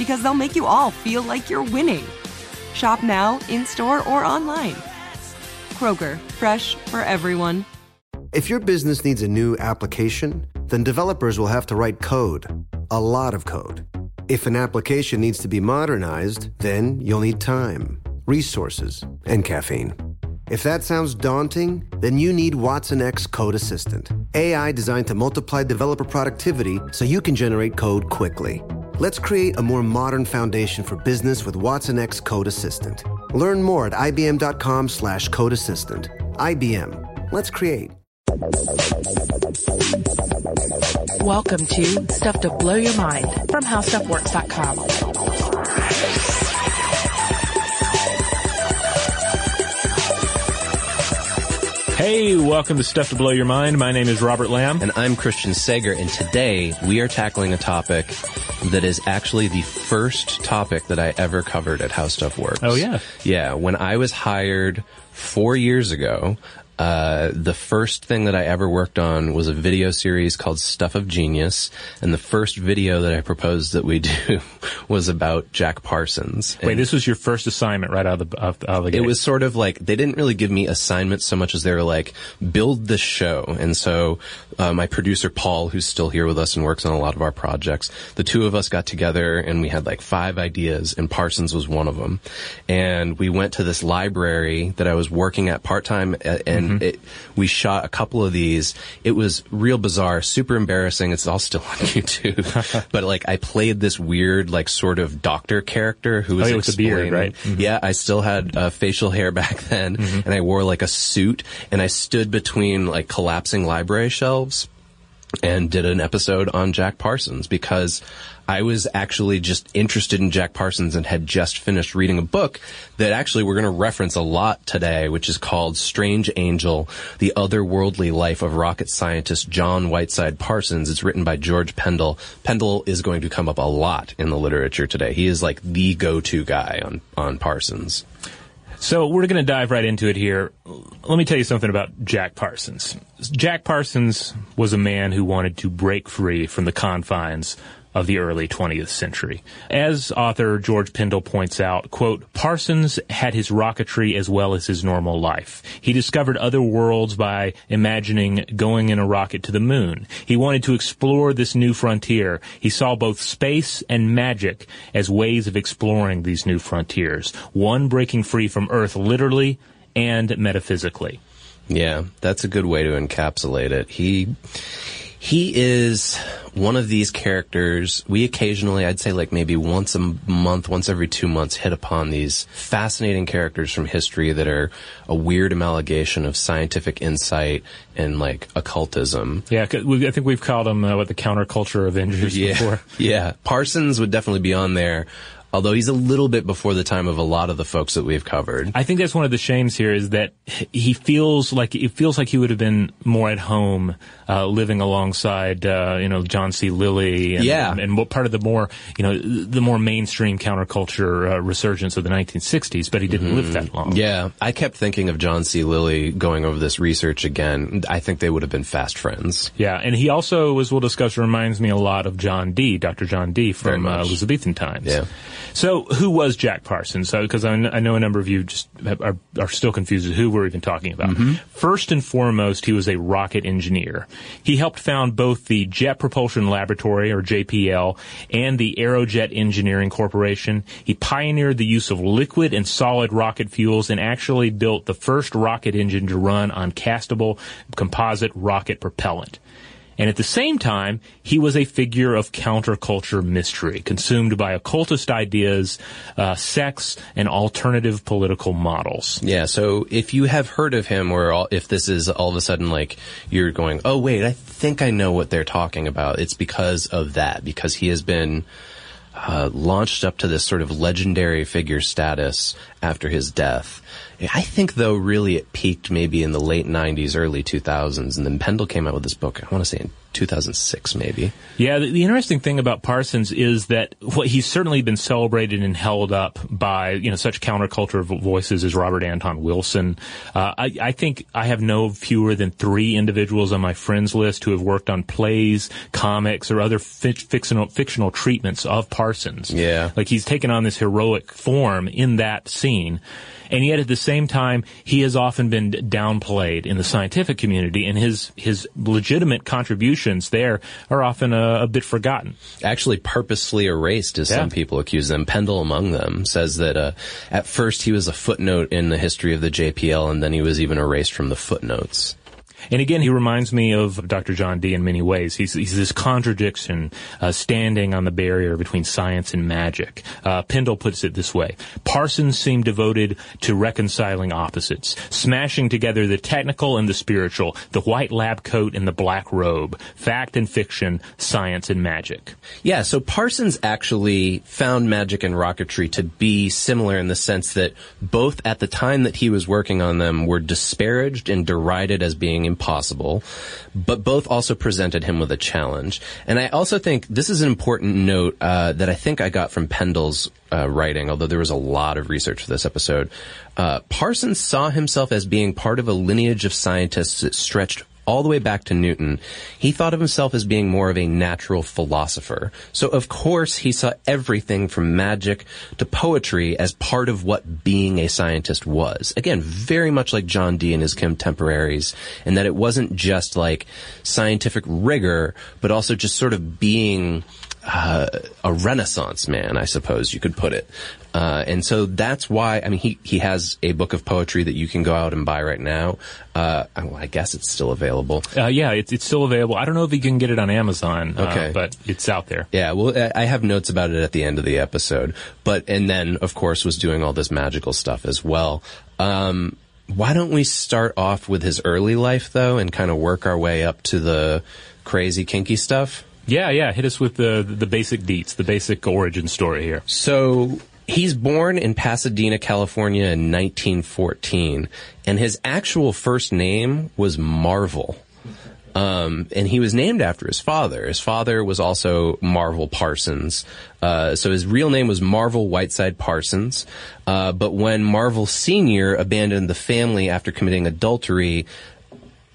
because they'll make you all feel like you're winning. Shop now, in store, or online. Kroger, fresh for everyone. If your business needs a new application, then developers will have to write code, a lot of code. If an application needs to be modernized, then you'll need time, resources, and caffeine. If that sounds daunting, then you need Watson X Code Assistant, AI designed to multiply developer productivity so you can generate code quickly. Let's create a more modern foundation for business with Watson X Code Assistant. Learn more at ibm.com slash code assistant. IBM. Let's create. Welcome to Stuff to Blow Your Mind from HowStuffWorks.com. Hey, welcome to Stuff to Blow Your Mind. My name is Robert Lamb. And I'm Christian Sager, and today we are tackling a topic that is actually the first topic that I ever covered at How Stuff Works. Oh, yeah? Yeah, when I was hired four years ago, uh, the first thing that I ever worked on was a video series called Stuff of Genius, and the first video that I proposed that we do was about Jack Parsons. Wait, And this was your first assignment right out of the, out of the gate. it was sort of like they didn't really give me assignments so much as they were like build this show and so uh, my producer paul who's still here with us and works on a lot of our projects the two of us got together and we had like five ideas and parsons was one of them and we went to this library that i was working at part-time a- and it, we shot a couple of these. It was real bizarre super embarrassing. It's all still on youtube. But like i played this weird like sort of doctor character who was Oh, yeah, with the beard, right? Mhm. yeah, I still had uh, facial hair back then, and I wore like a suit, and I stood between like collapsing library shelves and did an episode on Jack Parsons because I was actually just interested in Jack Parsons and had just finished reading a book that actually we're going to reference a lot today, which is called Strange Angel, The Otherworldly Life of Rocket Scientist John Whiteside Parsons. It's written by George Pendle. Pendle is going to come up a lot in the literature today. He is like the go-to guy on, on Parsons. So we're going to dive right into it here. Let me tell you something about Jack Parsons. Jack Parsons was a man who wanted to break free from the confines of the early 20th century. As author George Pendle points out, quote, Parsons had his rocketry as well as his normal life. He discovered other worlds by imagining going in a rocket to the moon. He wanted to explore this new frontier. He saw both space and magic as ways of exploring these new frontiers, one breaking free from Earth literally and metaphysically. Yeah, that's a good way to encapsulate it. He he is one of these characters. We occasionally, I'd say like maybe once a month, once every two months, hit upon these fascinating characters from history that are a weird amalgamation of scientific insight and like occultism. Yeah, we- I think we've called them uh, what the counterculture Avengers Yeah, before. yeah. Parsons would definitely be on there. Although he's a little bit before the time of a lot of the folks that we've covered. I think that's one of the shames here is that he feels like it feels like he would have been more at home uh, living alongside uh, you know John C. Lilly and, Yeah. and, what part of the more you know the more mainstream counterculture uh, resurgence of the 1960s, but he didn't live that long. Mm-hmm. Yeah, I kept thinking of John C. Lilly going over this research again. I think they would have been fast friends. Yeah, and he also, as we'll discuss, reminds me a lot of John Dee, Dr. John Dee from uh. Elizabethan times. Yeah. So, who was Jack Parsons? Because I, I know a number of you just have, are, are still confused as who we're even talking about. Mm-hmm. First and foremost, he was a rocket engineer. He helped found both the Jet Propulsion Laboratory, or JPL, and the Aerojet Engineering Corporation. He pioneered the use of liquid and solid rocket fuels and actually built the first rocket engine to run on castable composite rocket propellant. And at the same time, he was a figure of counterculture mystery, consumed by occultist ideas, uh, sex, and alternative political models. Yeah, so if you have heard of him, or all, if this is all of a sudden like you're going, oh wait, I think I know what they're talking about, it's because of that, because he has been uh, launched up to this sort of legendary figure status after his death. I think though really it peaked maybe in the late 90s, early 2000s, and then Pendle came out with this book, I want to say in 2006 maybe. Yeah, the, the interesting thing about Parsons is that what he's certainly been celebrated and held up by you know such counterculture voices as Robert Anton Wilson. Uh, I, I think I have no fewer than three individuals on my friends list who have worked on plays, comics, or other fi- fictional fictional treatments of Parsons. Yeah. like he's taken on this heroic form in that scene. And yet, at the same time, he has often been downplayed in the scientific community, and his his legitimate contributions there are often a, a bit forgotten. actually purposely erased, as Yeah. some people accuse them. Pendle among them says that uh, at first he was a footnote in the history of the JPL, and then he was even erased from the footnotes. And again, he reminds me of Dr. John Dee in many ways. He's, he's this contradiction uh, standing on the barrier between science and magic. Uh, Pendle puts it this way. Parsons seemed devoted to reconciling opposites, smashing together the technical and the spiritual, the white lab coat and the black robe, fact and fiction, science and magic. Yeah, so Parsons actually found magic and rocketry to be similar in the sense that both at the time that he was working on them were disparaged and derided as being impossible, but both also presented him with a challenge. And I also think this is an important note uh, that I think I got from Pendle's uh, writing, although there was a lot of research for this episode. Uh, Parsons saw himself as being part of a lineage of scientists that stretched all the way back to Newton, he thought of himself as being more of a natural philosopher. So of course he saw everything from magic to poetry as part of what being a scientist was. Again, very much like John Dee and his contemporaries, in that it wasn't just like scientific rigor, but also just sort of being uh, a renaissance man, I suppose you could put it. Uh, and so that's why, I mean, he, he has a book of poetry that you can go out and buy right now. Uh, I guess it's still available. Uh, yeah, it's, it's still available. I don't know if you can get it on Amazon, uh, Okay. but it's out there. Yeah, well, I- I have notes about it at the end of the episode. But, and then, of course, was doing all this magical stuff as well. Um, why don't we start off with his early life, though, and kind of work our way up to the crazy, kinky stuff? Yeah, yeah. Hit us with the the basic deets, the basic origin story here. So he's born in Pasadena, California in 1914, and his actual first name was Marvel. Um, and he was named after his father. His father was also Marvel Parsons. Uh, so his real name was Marvel Whiteside Parsons. Uh, but when Marvel Sr. abandoned the family after committing adultery,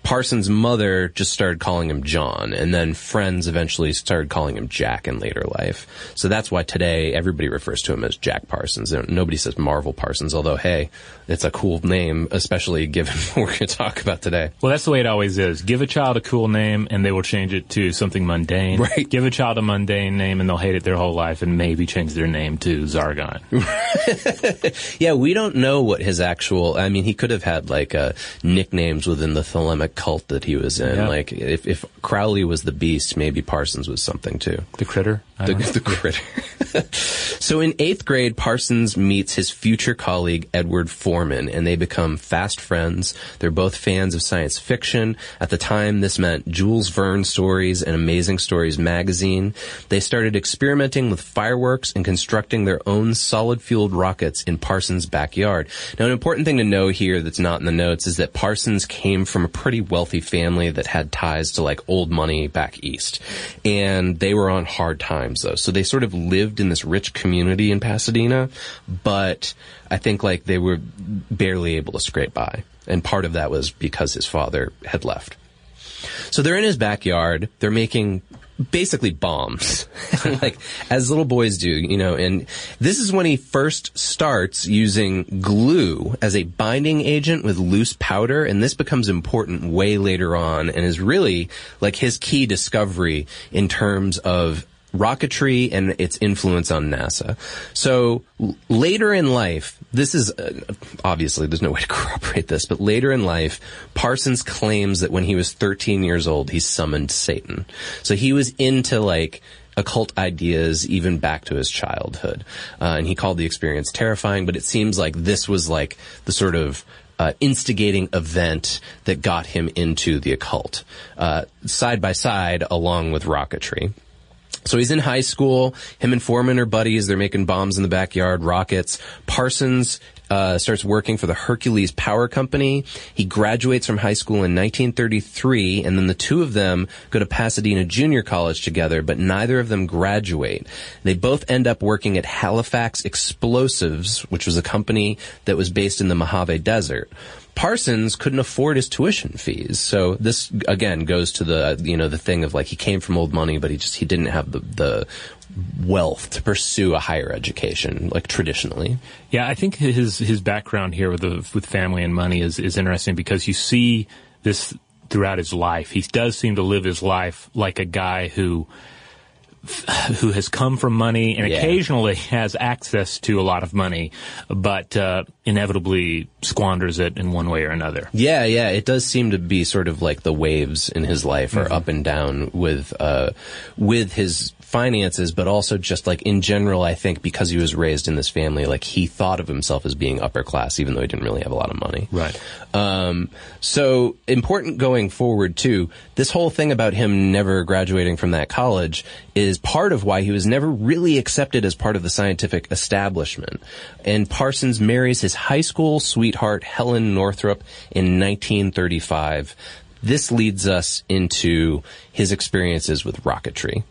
Parsons' mother just started calling him John, and then friends eventually started calling him Jack in later life. So that's why today everybody refers to him as Jack Parsons. Nobody says Marvel Parsons, although hey, it's a cool name, especially given what we're going to talk about today. Well, that's the way it always is. Give a child a cool name, and they will change it to something mundane. Right. Give a child a mundane name, and they'll hate it their whole life, and maybe change their name to Zargon. Yeah, we don't know what his actual. I mean, he could have had like uh, nicknames within the Thelemic cult that he was in. Yeah. Like if, if Crowley was the beast, maybe Parsons was something too. The critter. The, the critter. so in eighth grade, Parsons meets his future colleague Edward Forman, and they become fast friends. They're both fans of science fiction. At the time, this meant Jules Verne stories and Amazing Stories magazine. They started experimenting with fireworks and constructing their own solid-fueled rockets in Parsons' backyard. Now, an important thing to know here that's not in the notes is that Parsons came from a pretty wealthy family that had ties to like old money back east. And they were on hard times though. So they sort of lived in this rich community in Pasadena, but I think like they were barely able to scrape by. And part of that was because his father had left. So they're in his backyard. They're making basically bombs, like as little boys do, you know. And this is when he first starts using glue as a binding agent with loose powder, and this becomes important way later on, and is really like his key discovery in terms of rocketry and its influence on NASA. So later in life, this is uh, obviously there's no way to corroborate this, but later in life, Parsons claims that when he was 13 years old, he summoned Satan. So he was into like occult ideas even back to his childhood, uh, and he called the experience terrifying. But it seems like this was like the sort of uh, instigating event that got him into the occult, uh, side by side along with rocketry. So he's in high school. Him and Forman are buddies. They're making bombs in the backyard, rockets. Parsons uh, starts working for the Hercules Powder Company. He graduates from high school in 1933, and then the two of them go to Pasadena Junior College together, but neither of them graduate. They both end up working at Halifax Explosives, which was a company that was based in the Mojave Desert. Parsons couldn't afford his tuition fees. So this again goes to the you know the thing of like he came from old money, but he just he didn't have the the wealth to pursue a higher education like traditionally. Yeah, I think his his background here with the, with family and money is is interesting because you see this throughout his life. He does seem to live his life like a guy who who has come from money and Yeah. occasionally has access to a lot of money, but uh, inevitably squanders it in one way or another. Yeah, yeah, it does seem to be sort of like the waves in his life are up and down with uh with his finances, but also just like in general, I think because he was raised in this family, like he thought of himself as being upper class, even though he didn't really have a lot of money. Right. Um, so important going forward too. This whole thing about him never graduating from that college is part of why he was never really accepted as part of the scientific establishment. And Parsons marries his high school sweetheart Helen Northrup in 1935. This leads us into his experiences with rocketry.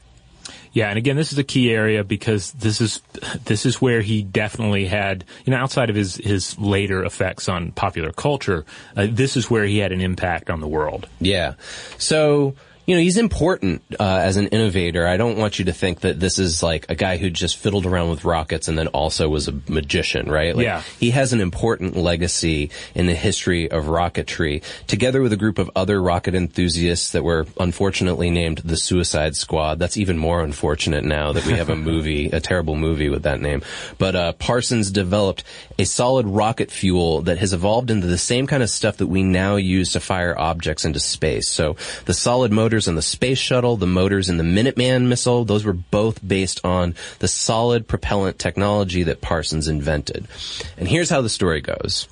Yeah, and again, this is a key area because this is this is where he definitely had, you know, outside of his his later effects on popular culture, uh, this is where he had an impact on the world. Yeah. So, you know, he's important uh, as an innovator. I don't want you to think that this is like a guy who just fiddled around with rockets and then also was a magician, right? Like, Yeah. He has an important legacy in the history of rocketry, together with a group of other rocket enthusiasts that were unfortunately named the Suicide Squad. That's even more unfortunate now that we have a movie, a terrible movie with that name. But uh, Parsons developed a solid rocket fuel that has evolved into the same kind of stuff that we now use to fire objects into space. So the solid motors in the space shuttle, the motors in the Minuteman missile, those were both based on the solid propellant technology that Parsons invented. And here's how the story goes.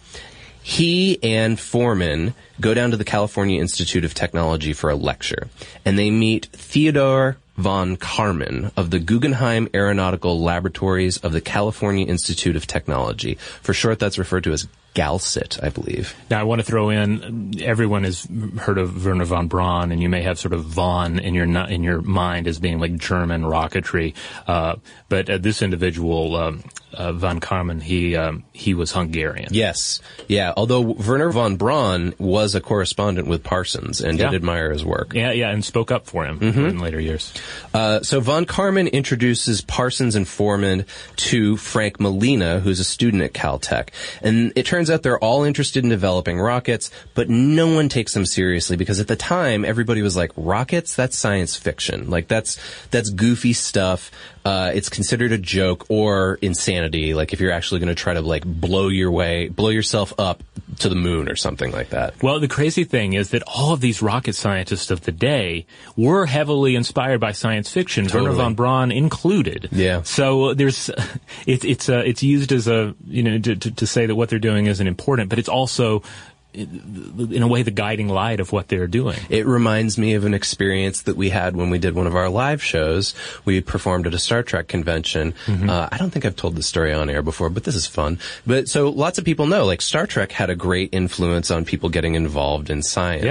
He and Forman go down to the California Institute of Technology for a lecture, and they meet Theodore von Karman of the Guggenheim Aeronautical Laboratories of the California Institute of Technology. For short, that's referred to as GALCIT, I believe. Now, I want to throw in everyone has heard of Wernher von Braun, and you may have sort of von in your in your mind as being like German rocketry. Uh, but uh, this individual, um, uh, von Karman, he um, he was Hungarian. Yes. Yeah. Although Wernher von Braun was a correspondent with Parsons and Yeah. did admire his work. Yeah, yeah, and spoke up for him in later years. Uh, so von Karman introduces Parsons and Forman to Frank Malina, who's a student at Caltech. And it turns out they're all interested in developing rockets, but no one takes them seriously because at the time everybody was like, rockets? That's science fiction. Like that's, that's goofy stuff. Uh, it's considered a joke or insanity. Like if you're actually going to try to like blow your way, blow yourself up to the moon or something like that. Well, the crazy thing is that all of these rocket scientists of the day were heavily inspired by science fiction, Totally. von Braun included. Yeah. So there's, it, it's uh, it's used as a you know to, to, to say that what they're doing isn't important, but it's also in a way the guiding light of what they're doing. It reminds me of an experience that we had when we did one of our live shows. We performed at a Star Trek convention. Uh, I don't think I've told this story on air before, but this is fun. But so lots of people know, like Star Trek had a great influence on people getting involved in science.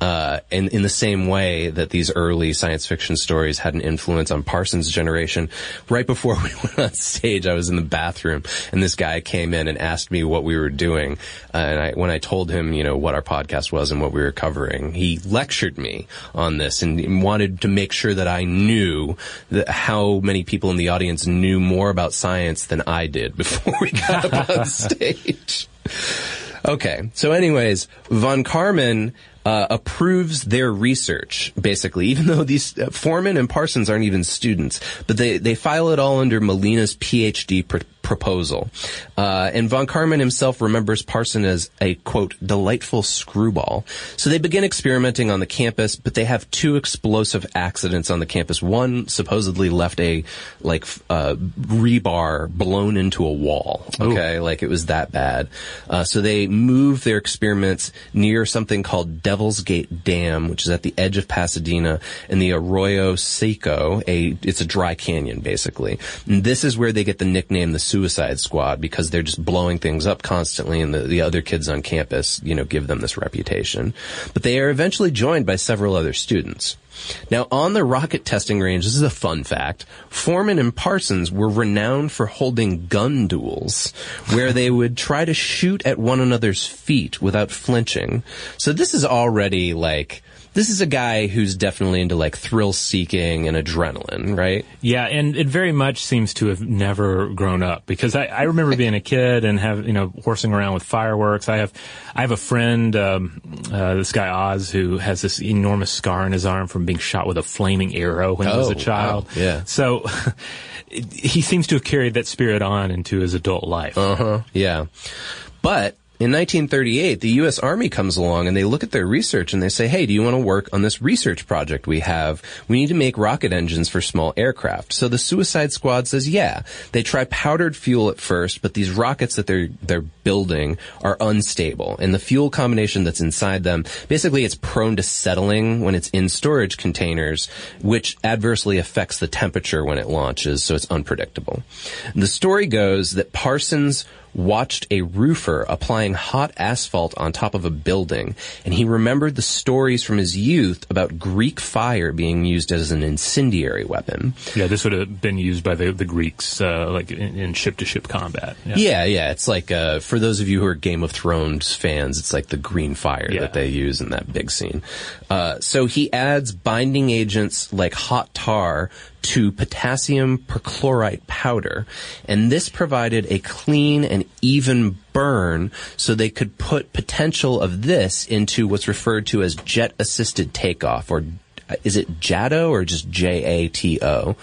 Uh, and in the same way that these early science fiction stories had an influence on Parsons' generation. Right before we went on stage, I was in the bathroom and this guy came in and asked me what we were doing. Uh, and I, when I told him, you know, what our podcast was and what we were covering, he lectured me on this and wanted to make sure that I knew that how many people in the audience knew more about science than I did before we got up on stage. Okay. So anyways, von Karman uh, approves their research, basically, even though these uh, Forman and Parsons aren't even students, but they, they file it all under Malina's PhD pr- proposal. Uh, and von Karman himself remembers Parson as a, quote, delightful screwball. So they begin experimenting on the campus, but they have two explosive accidents on the campus. One supposedly left a, like, uh, rebar blown into a wall. Okay. Like it was that bad. Uh, so they move their experiments near something called Devil's Gate Dam, which is at the edge of Pasadena and the Arroyo Seco. A, it's a dry canyon basically. And this is where they get the nickname the Suicide Squad because they're just blowing things up constantly and the, the other kids on campus, you know, give them this reputation. But they are eventually joined by several other students. Now, on the rocket testing range, this is a fun fact. Forman and Parsons were renowned for holding gun duels, where they would try to shoot at one another's feet without flinching. So this is already like, this is a guy who's definitely into like thrill seeking and adrenaline, right? Yeah, and it very much seems to have never grown up because I, I remember being a kid and have you know horsing around with fireworks. I have I have a friend, um, uh, this guy Oz, who has this enormous scar on his arm from being shot with a flaming arrow when he was Oh, a child. wow, yeah. So he seems to have carried that spirit on into his adult life. Uh huh. Yeah. But in 1938, the U.S. Army comes along and they look at their research and they say, hey, do you want to work on this research project we have? We need to make rocket engines for small aircraft. So the Suicide Squad says, yeah. They try powdered fuel at first, but these rockets that they're, they're building are unstable. And the fuel combination that's inside them, basically it's prone to settling when it's in storage containers, which adversely affects the temperature when it launches, so it's unpredictable. The story goes that Parsons watched a roofer applying hot asphalt on top of a building, and he remembered the stories from his youth about Greek fire being used as an incendiary weapon. Yeah, this would have been used by the the Greeks, uh, like in, ship to ship combat. Yeah, yeah, it's like uh, for those of you who are Game of Thrones fans, it's like the green fire Yeah. that they use in that big scene. Uh, so he adds binding agents like hot tar to potassium perchlorate powder, and this provided a clean and even burn, so they could put potential of this into what's referred to as jet-assisted takeoff, or uh, is it JATO or just J A T O?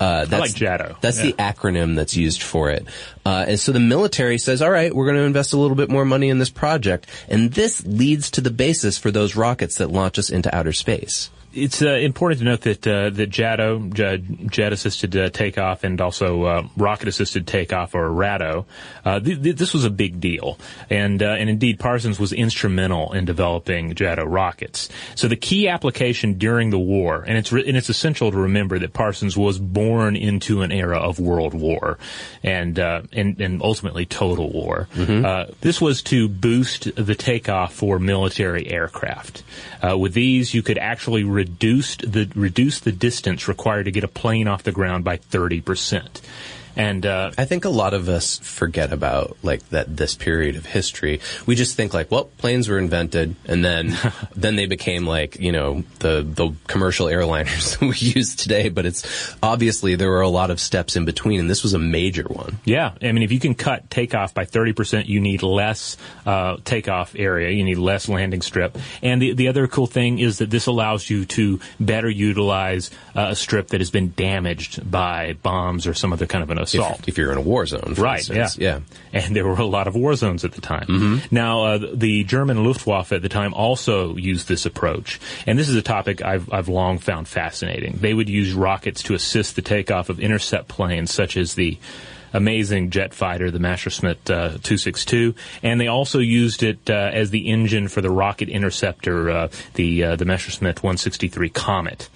Uh, that's, like JATO, That's yeah. the acronym that's used for it. Uh, and so the military says, all right, we're going to invest a little bit more money in this project. And this leads to the basis for those rockets that launch us into outer space. It's uh, important to note that uh, that JATO, jet, jet assisted uh, takeoff, and also uh, rocket assisted takeoff or RATO, uh, th- th- this was a big deal, and uh, and indeed Parsons was instrumental in developing JATO rockets. So the key application during the war, and it's re- and it's essential to remember that Parsons was born into an era of World War, and uh, and and ultimately total war. Uh, this was to boost the takeoff for military aircraft. Uh, with these, you could actually reduce the reduce the distance required to get a plane off the ground by thirty percent. And uh, I think a lot of us forget about like that this period of history. We just think like, well, planes were invented and then then they became like, you know, the the commercial airliners that we use today, but it's obviously there were a lot of steps in between and this was a major one. Yeah, I mean, if you can cut takeoff by 30%, you need less uh, takeoff area, you need less landing strip. And the, the other cool thing is that this allows you to better utilize uh, a strip that has been damaged by bombs or some other kind of an assault. If, if you're in a war zone, for Right, instance. yeah. And there were a lot of war zones at the time. Mm-hmm. Now, uh, the German Luftwaffe at the time also used this approach. And this is a topic I've, I've long found fascinating. They would use rockets to assist the takeoff of intercept planes such as the amazing jet fighter, the Messerschmitt uh, 262, and they also used it uh, as the engine for the rocket interceptor, uh, the uh, the Messerschmitt 163 Comet.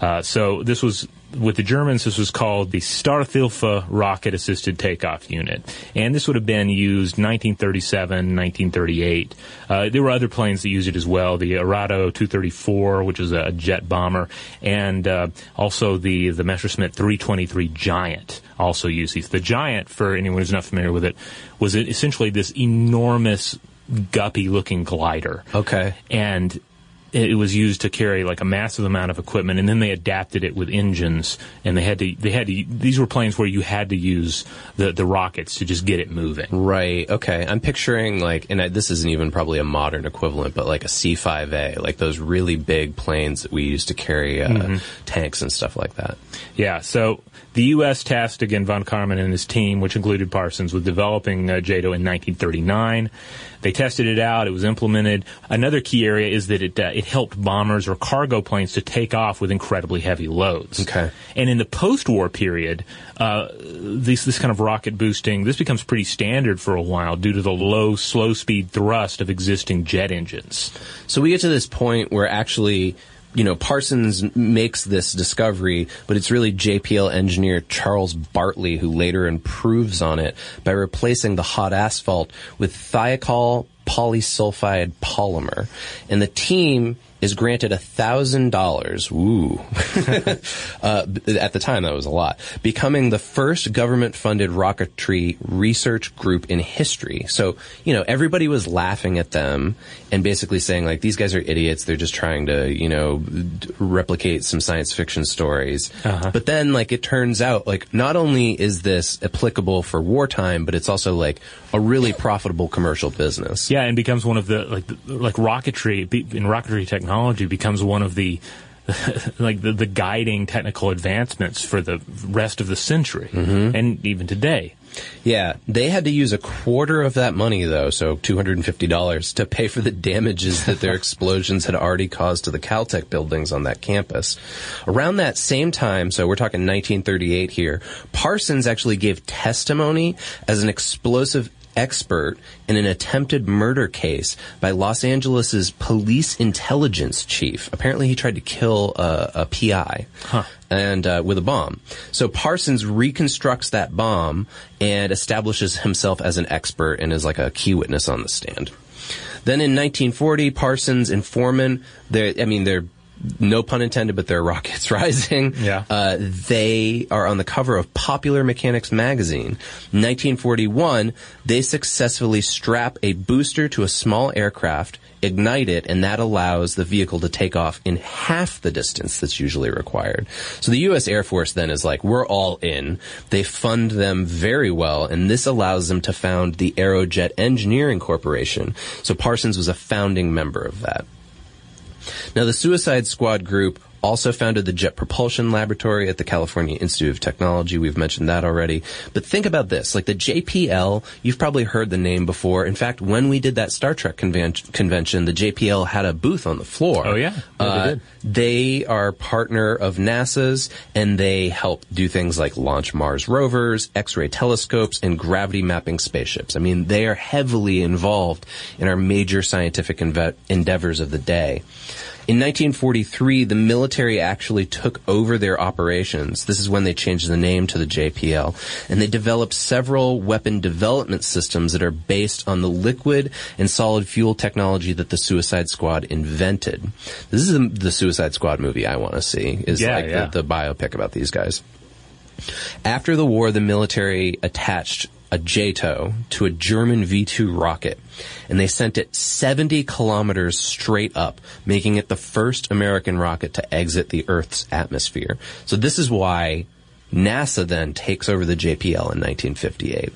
Uh, so this was with the Germans. This was called the Starthilfe rocket assisted takeoff unit, and this would have been used 1937, 1938. Uh, there were other planes that used it as well. The Arado 234, which is a jet bomber, and uh, also the the Messerschmitt 323 Giant also used these. The Giant, for anyone who's not familiar with it, was essentially this enormous guppy looking glider. Okay. And it was used to carry like a massive amount of equipment, and then they adapted it with engines, and they had to they had to these were planes where you had to use the the rockets to just get it moving. Right. Okay. I'm picturing like, and I, this isn't even probably a modern equivalent, but like a C5A, like those really big planes that we used to carry uh, Mm-hmm. tanks and stuff like that. Yeah, so the U.S. tasked again von Karman and his team, which included Parsons, with developing uh, JATO in 1939. They tested it out. It was implemented. Another key area is that it uh, it helped bombers or cargo planes to take off with incredibly heavy loads. Okay. And in the post-war period, uh, this this kind of rocket boosting this becomes pretty standard for a while due to the low, slow-speed thrust of existing jet engines. So we get to this point where actually, you know, Parsons makes this discovery, but it's really JPL engineer Charles Bartley who later improves on it by replacing the hot asphalt with Thiokol polysulfide polymer. And the team is granted a thousand dollars. Ooh. uh, at the time, that was a lot. Becoming the first government-funded rocketry research group in history. So, you know, everybody was laughing at them and basically saying like, these guys are idiots. They're just trying to, you know, d- replicate some science fiction stories. But then, like, it turns out, like, not only is this applicable for wartime, but it's also like a really profitable commercial business. Yeah, and becomes one of the like like rocketry in rocketry technology becomes one of the like the, the guiding technical advancements for the rest of the century mm-hmm. and even today. Yeah, they had to use a quarter of that money though, so $250 to pay for the damages that their explosions had already caused to the Caltech buildings on that campus. Around that same time, so we're talking 1938 here, Parsons actually gave testimony as an explosive expert in an attempted murder case by Los Angeles's police intelligence chief. Apparently he tried to kill a, a PI and uh, with a bomb. So Parsons reconstructs that bomb and establishes himself as an expert and is like a key witness on the stand. Then in 1940, Parsons and Forman, I mean, they're no pun intended, but they're rockets rising. Yeah. Uh, they are on the cover of Popular Mechanics magazine. 1941, they successfully strap a booster to a small aircraft, ignite it, and that allows the vehicle to take off in half the distance that's usually required. So the U.S. Air Force then is like, we're all in. They fund them very well, and this allows them to found the Aerojet Engineering Corporation. So Parsons was a founding member of that. Now, the Suicide Squad group also founded the Jet Propulsion Laboratory at the California Institute of Technology. We've mentioned that already. But think about this. Like the JPL, you've probably heard the name before. In fact, when we did that Star Trek conven- convention, the JPL had a booth on the floor. Oh, yeah. They Uh, did. they are partner of NASA's and they help do things like launch Mars rovers, X-ray telescopes, and gravity mapping spaceships. I mean, they are heavily involved in our major scientific enve- endeavors of the day. In 1943, the military actually took over their operations. This is when they changed the name to the JPL. And they developed several weapon development systems that are based on the liquid and solid fuel technology that the Suicide Squad invented. This is the, the Suicide Squad movie I want to see, is Yeah, like yeah. The, the biopic about these guys. After the war, the military attached a JATO to a German V-2 rocket, and they sent it 70 kilometers straight up, making it the first American rocket to exit the Earth's atmosphere. So this is why NASA then takes over the JPL in 1958.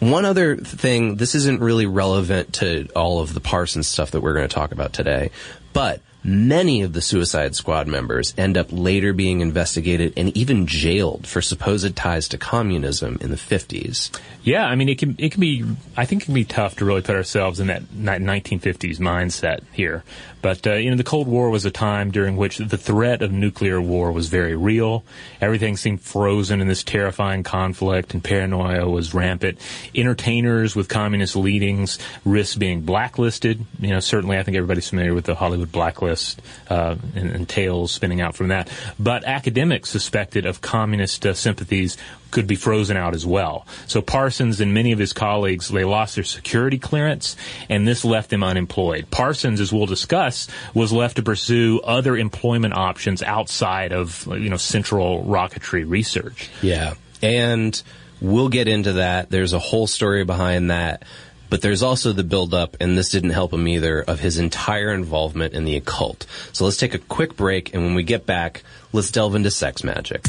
One other thing, this isn't really relevant to all of the Parsons stuff that we're going to talk about today, but Many of the Suicide Squad members end up later being investigated and even jailed for supposed ties to communism in the 50s. Yeah, I mean, it can it can be. I think it can be tough to really put ourselves in that 1950s mindset here. But uh, you know, the Cold War was a time during which the threat of nuclear war was very real. Everything seemed frozen in this terrifying conflict, and paranoia was rampant. Entertainers with communist leadings risked being blacklisted. You know, certainly, I think everybody's familiar with the Hollywood blacklist uh, and, and, tales spinning out from that. But academics suspected of communist uh, sympathies could be frozen out as well. So Parsons and many of his colleagues, they lost their security clearance, and this left them unemployed. Parsons, as we'll discuss, was left to pursue other employment options outside of, you know, central rocketry research. Yeah. And we'll get into that. There's a whole story behind that. But there's also the buildup, and this didn't help him either, of his entire involvement in the occult. So let's take a quick break, and when we get back, let's delve into sex magic.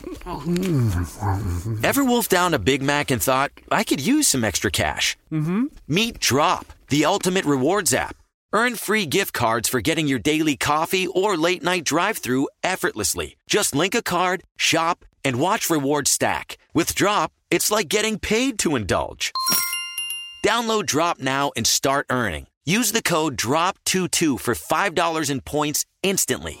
Ever wolfed down a Big Mac and thought, I could use some extra cash? Mm-hmm. Meet Drop, the ultimate rewards app. Earn free gift cards for getting your daily coffee or late night drive through effortlessly. Just link a card, shop, and watch rewards stack. With Drop, it's like getting paid to indulge. Download Drop now and start earning. Use the code DROP22 for $5 in points instantly.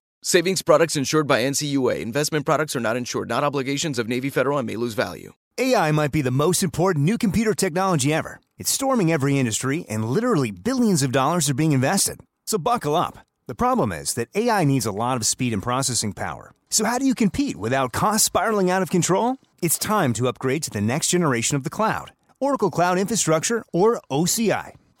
Savings products insured by NCUA. Investment products are not insured, not obligations of Navy Federal and may lose value. AI might be the most important new computer technology ever. It's storming every industry, and literally billions of dollars are being invested. So buckle up. The problem is that AI needs a lot of speed and processing power. So, how do you compete without costs spiraling out of control? It's time to upgrade to the next generation of the cloud Oracle Cloud Infrastructure, or OCI.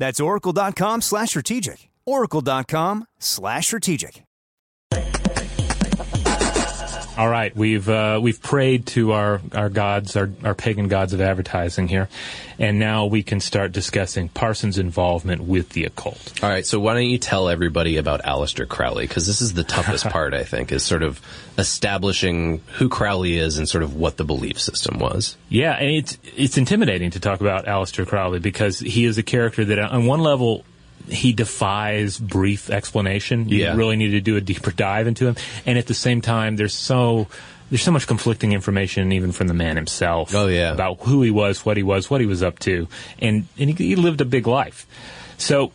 That's oracle.com slash strategic. Oracle.com slash strategic. All right, we've uh, we've prayed to our, our gods, our, our pagan gods of advertising here, and now we can start discussing Parsons' involvement with the occult. All right, so why don't you tell everybody about Aleister Crowley? Because this is the toughest part, I think, is sort of establishing who Crowley is and sort of what the belief system was. Yeah, and it's it's intimidating to talk about Aleister Crowley because he is a character that, on one level, he defies brief explanation. You Yeah. really need to do a deeper dive into him. And at the same time, there's so there's so much conflicting information even from the man himself. Oh, yeah. about who he was, what he was, what he was up to, and and he, he lived a big life. So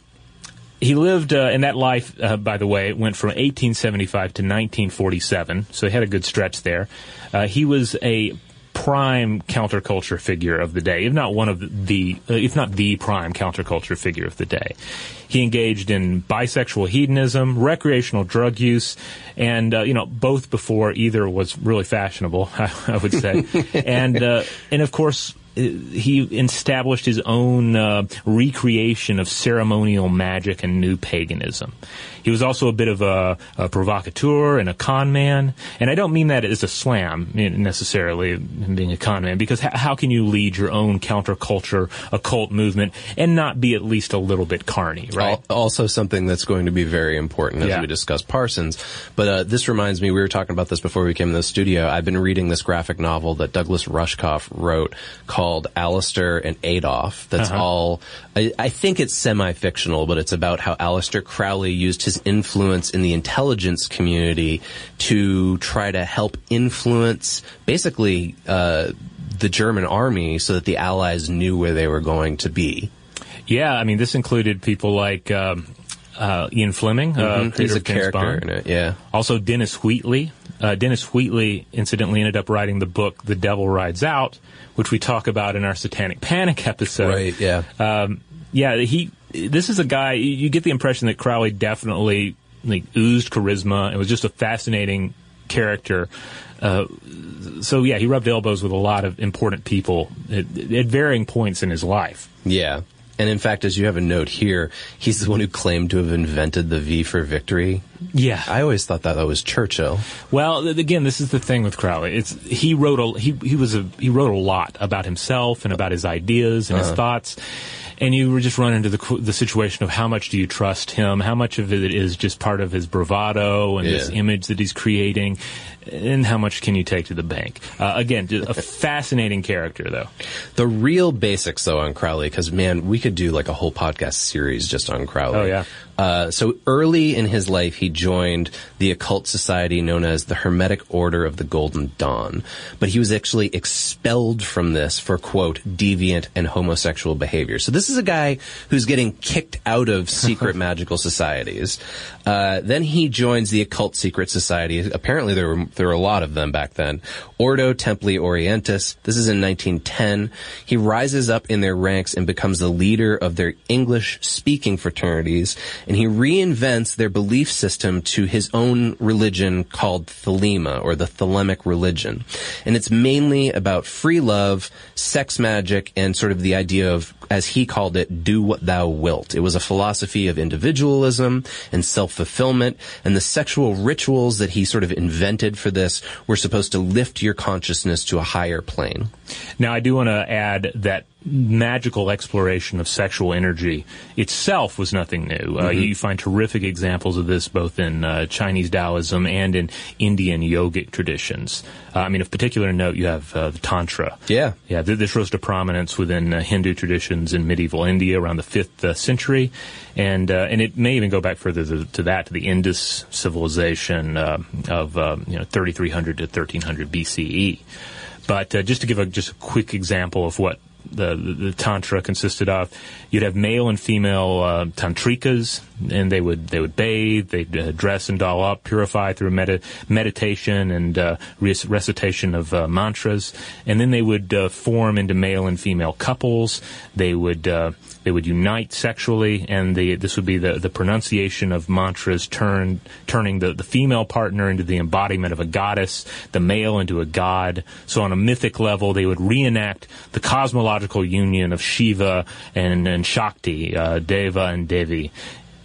he lived, uh, and that life, uh, by the way, went from 1875 to 1947. So he had a good stretch there. Uh, he was a prime counterculture figure of the day, if not one of the, uh, if not the prime counterculture figure of the day. He engaged in bisexual hedonism, recreational drug use, and uh, you know both before either was really fashionable, I, I would say, and uh, and of course he established his own uh, recreation of ceremonial magic and new paganism. He was also a bit of a, a, provocateur and a con man. And I don't mean that as a slam necessarily, being a con man, because h- how can you lead your own counterculture occult movement and not be at least a little bit carny, right? Also, something that's going to be very important as Yeah. we discuss Parsons. But uh, this reminds me, we were talking about this before we came in the studio. I've been reading this graphic novel that Douglas Rushkoff wrote called Aleister and Adolf. That's Uh-huh. all. I, I think it's semi-fictional, but it's about how Aleister Crowley used his influence in the intelligence community to try to help influence, basically, uh, the German army so that the Allies knew where they were going to be. Yeah, I mean, this included people like um, uh, Ian Fleming, uh, Mhm. creator He's a of James character Bond. in it, yeah. Also, Dennis Wheatley. Uh, Dennis Wheatley, incidentally, ended up writing the book "The Devil Rides Out," which we talk about in our Satanic Panic episode. Right, yeah. Um, yeah, he. This is a guy. You get the impression that Crowley definitely like oozed charisma and was just a fascinating character. Uh, so yeah, he rubbed elbows with a lot of important people at, at varying points in his life. Yeah. And in fact, as you have a note here, he's the one who claimed to have invented the V for victory. Yeah. I always thought that that was Churchill. Well, again, this is the thing with Crowley. It's he wrote a he he was a he wrote a lot about himself and about his ideas and his Uh-huh. thoughts. And you just run into the the situation of how much do you trust him? How much of it is just part of his bravado and this image that he's creating, and how much can you take to the bank? Uh, again, a fascinating character, though. The real basics, though, on Crowley, because man, we could do like a whole podcast series just on Crowley. Oh, yeah. Uh, so early in his life, he joined the occult society known as the Hermetic Order of the Golden Dawn, but he was actually expelled from this for quote deviant and homosexual behavior. So this is a guy who's getting kicked out of secret magical societies. Uh, then he joins the Occult Secret Society. Apparently, there were there were a lot of them back then. Ordo Templi Orientis. This is in 1910. He rises up in their ranks and becomes the leader of their English speaking fraternities, and he reinvents their belief system to his own religion called Thelema, or the Thelemic religion. And it's mainly about free love, sex magic, and sort of the idea of, as he called it, do what thou wilt. It was a philosophy of individualism and self-fulfillment, and the sexual rituals that he sort of invented for this were supposed to lift your consciousness to a higher plane. Now, I do want to add that magical exploration of sexual energy itself was nothing new. Uh, Mhm. you find terrific examples of this both in uh, Chinese Taoism and in Indian yogic traditions. Uh, I mean, of particular note, you have uh, the Tantra. Yeah. Yeah, th- this rose to prominence within uh, Hindu traditions in medieval India around the 5th uh, century. And, uh, and it may even go back further to, to that, to the Indus civilization uh, of, uh, you know, 3300 to 1300 BCE. But uh, just to give a just a quick example of what the, the, the tantra consisted of, you'd have male and female uh, tantrikas, and they would they would bathe, they'd uh, dress and doll up, purify through medi- meditation and uh, rec- recitation of uh, mantras, and then they would uh, form into male and female couples. They would uh, they would unite sexually, and the, this would be the, the pronunciation of mantras, turn, turning the, the female partner into the embodiment of a goddess, the male into a god. So on a mythic level, they would reenact the cosmological union of Shiva and, and Shakti, uh, Deva and Devi.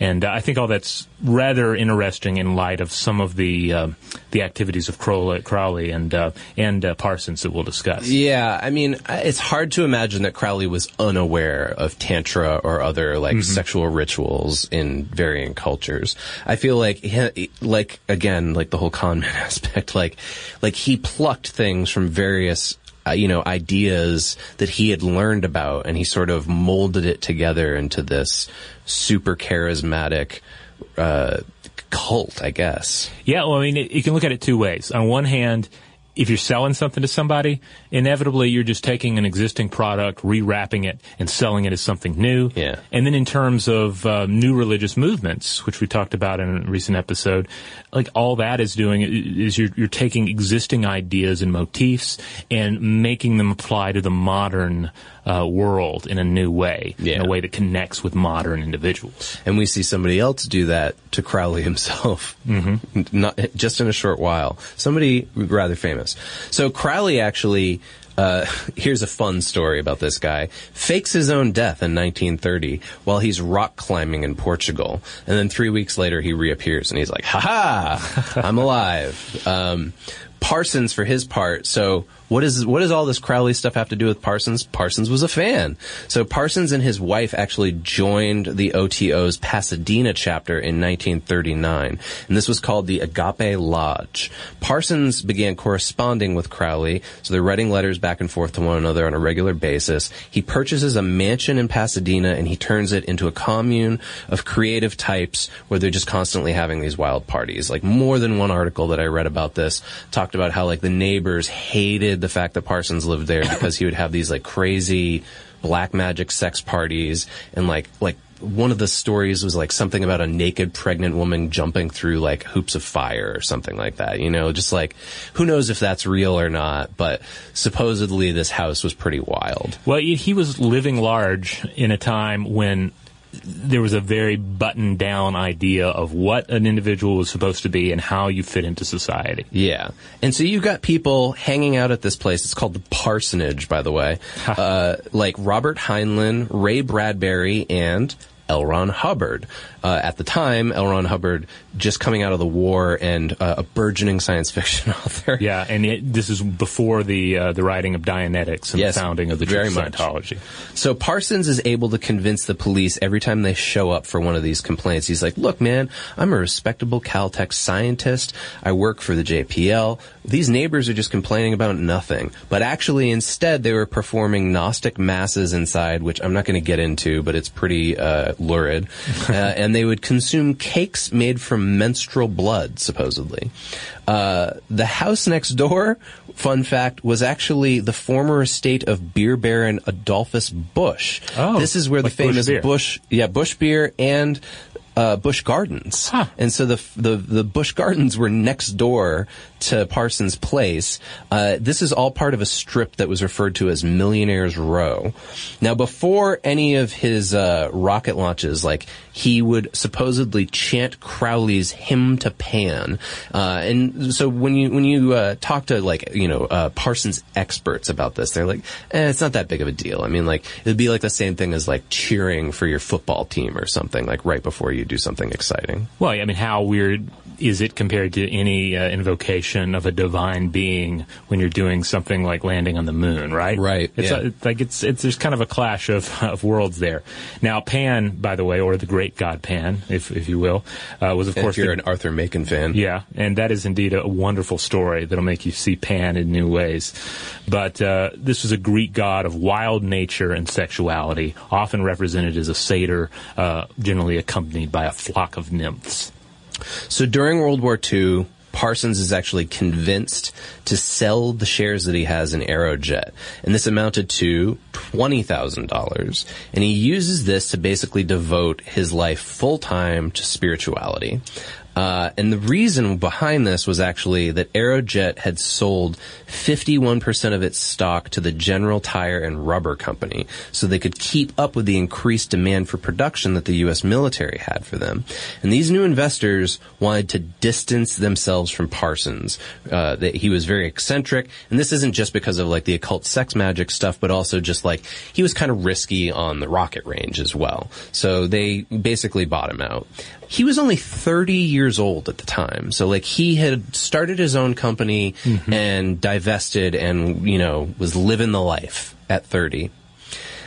And uh, I think all that's rather interesting in light of some of the uh, the activities of Crowley, Crowley and uh, and uh, Parsons that we'll discuss. Yeah, I mean, it's hard to imagine that Crowley was unaware of tantra or other like Mm-hmm. sexual rituals in varying cultures. I feel like, he, like again, like the whole con man aspect, like, like he plucked things from various. Uh, you know, ideas that he had learned about, and he sort of molded it together into this super charismatic uh, cult, I guess. Yeah, well, I mean, it, you can look at it two ways. On one hand, if you're selling something to somebody, inevitably you're just taking an existing product, rewrapping it, and selling it as something new. Yeah. And then in terms of uh, new religious movements, which we talked about in a recent episode, like all that is doing is you're, you're taking existing ideas and motifs and making them apply to the modern uh, world in a new way, in a way that connects with modern individuals. And we see somebody else do that to Crowley himself, mm-hmm. not just in a short while. Somebody rather famous. So Crowley actually. Uh, here's a fun story about this guy. Fakes his own death in 1930 while he's rock climbing in Portugal. And then three weeks later, he reappears and he's like, ha ha, I'm alive. Um, Parsons, for his part, so what is what does all this Crowley stuff have to do with Parsons? Parsons was a fan. So Parsons and his wife actually joined the OTO's Pasadena chapter in 1939, and this was called the Agape Lodge. Parsons began corresponding with Crowley, so they're writing letters back and forth to one another on a regular basis. He purchases a mansion in Pasadena and he turns it into a commune of creative types where they're just constantly having these wild parties. Like more than one article that I read about this talked about how like the neighbors hated the fact that Parsons lived there because he would have these like crazy black magic sex parties and like like one of the stories was like something about a naked pregnant woman jumping through like hoops of fire or something like that. You know, just like who knows if that's real or not, but supposedly this house was pretty wild. Well, he he was living large in a time when there was a very buttoned down idea of what an individual was supposed to be and how you fit into society. Yeah. And so you've got people hanging out at this place. It's called the Parsonage, by the way. uh, like Robert Heinlein, Ray Bradbury, and L. Ron Hubbard. Uh, at the time, L. Ron Hubbard just coming out of the war and uh, a burgeoning science fiction author. Yeah, and it, this is before the uh, the writing of Dianetics and Yes, the founding of the Church of. Scientology. So Parsons is able to convince the police every time they show up for one of these complaints. He's like, look, man, I'm a respectable Caltech scientist. I work for the JPL. These neighbors are just complaining about nothing. But actually, instead, they were performing Gnostic masses inside, which I'm not going to get into, but it's pretty uh, lurid. uh, and they would consume cakes made from menstrual blood, supposedly. Uh, the house next door, fun fact, was actually the former estate of beer baron Adolphus Busch. Oh, this is where like the famous beer. Busch, yeah, Busch beer and uh, Busch Gardens. And so the, the the Busch Gardens were next door to Parsons Place. Uh, this is all part of a strip that was referred to as Millionaires Row. Now, before any of his uh, rocket launches, like he would supposedly chant Crowley's "Hymn to Pan," uh, and so when you when you uh, talk to like you know uh, Parsons experts about this, they're like, eh, "It's not that big of a deal." I mean, like it'd be like the same thing as like cheering for your football team or something, like right before you do something exciting. Well, I mean, how weird is it compared to any uh, invocation of a divine being when you're doing something like landing on the moon, right? Right, It's yeah. uh, like it's it's there's kind of a clash of of worlds there. Now, Pan, by the way, or the great god Pan, if if you will, uh, was of if course If you're the- an Arthur Machen fan, Yeah, and that is indeed a wonderful story that'll make you see Pan in new ways. But uh, this was a Greek god of wild nature and sexuality, often represented as a satyr, uh, generally accompanied by a flock of nymphs. So during World War II, Parsons is actually convinced to sell the shares that he has in Aerojet. And this amounted to $20,000. And he uses this to basically devote his life full time to spirituality. Uh, and the reason behind this was actually that Aerojet had sold 51% of its stock to the General Tire and Rubber Company so they could keep up with the increased demand for production that the U.S. military had for them. And these new investors wanted to distance themselves from Parsons. Uh, that he was very eccentric, and this isn't just because of like the occult sex magic stuff, but also just like he was kind of risky on the rocket range as well. So they basically bought him out. He was only 30 years old at the time. So like he had started his own company mm-hmm. and divested and, you know, was living the life at 30.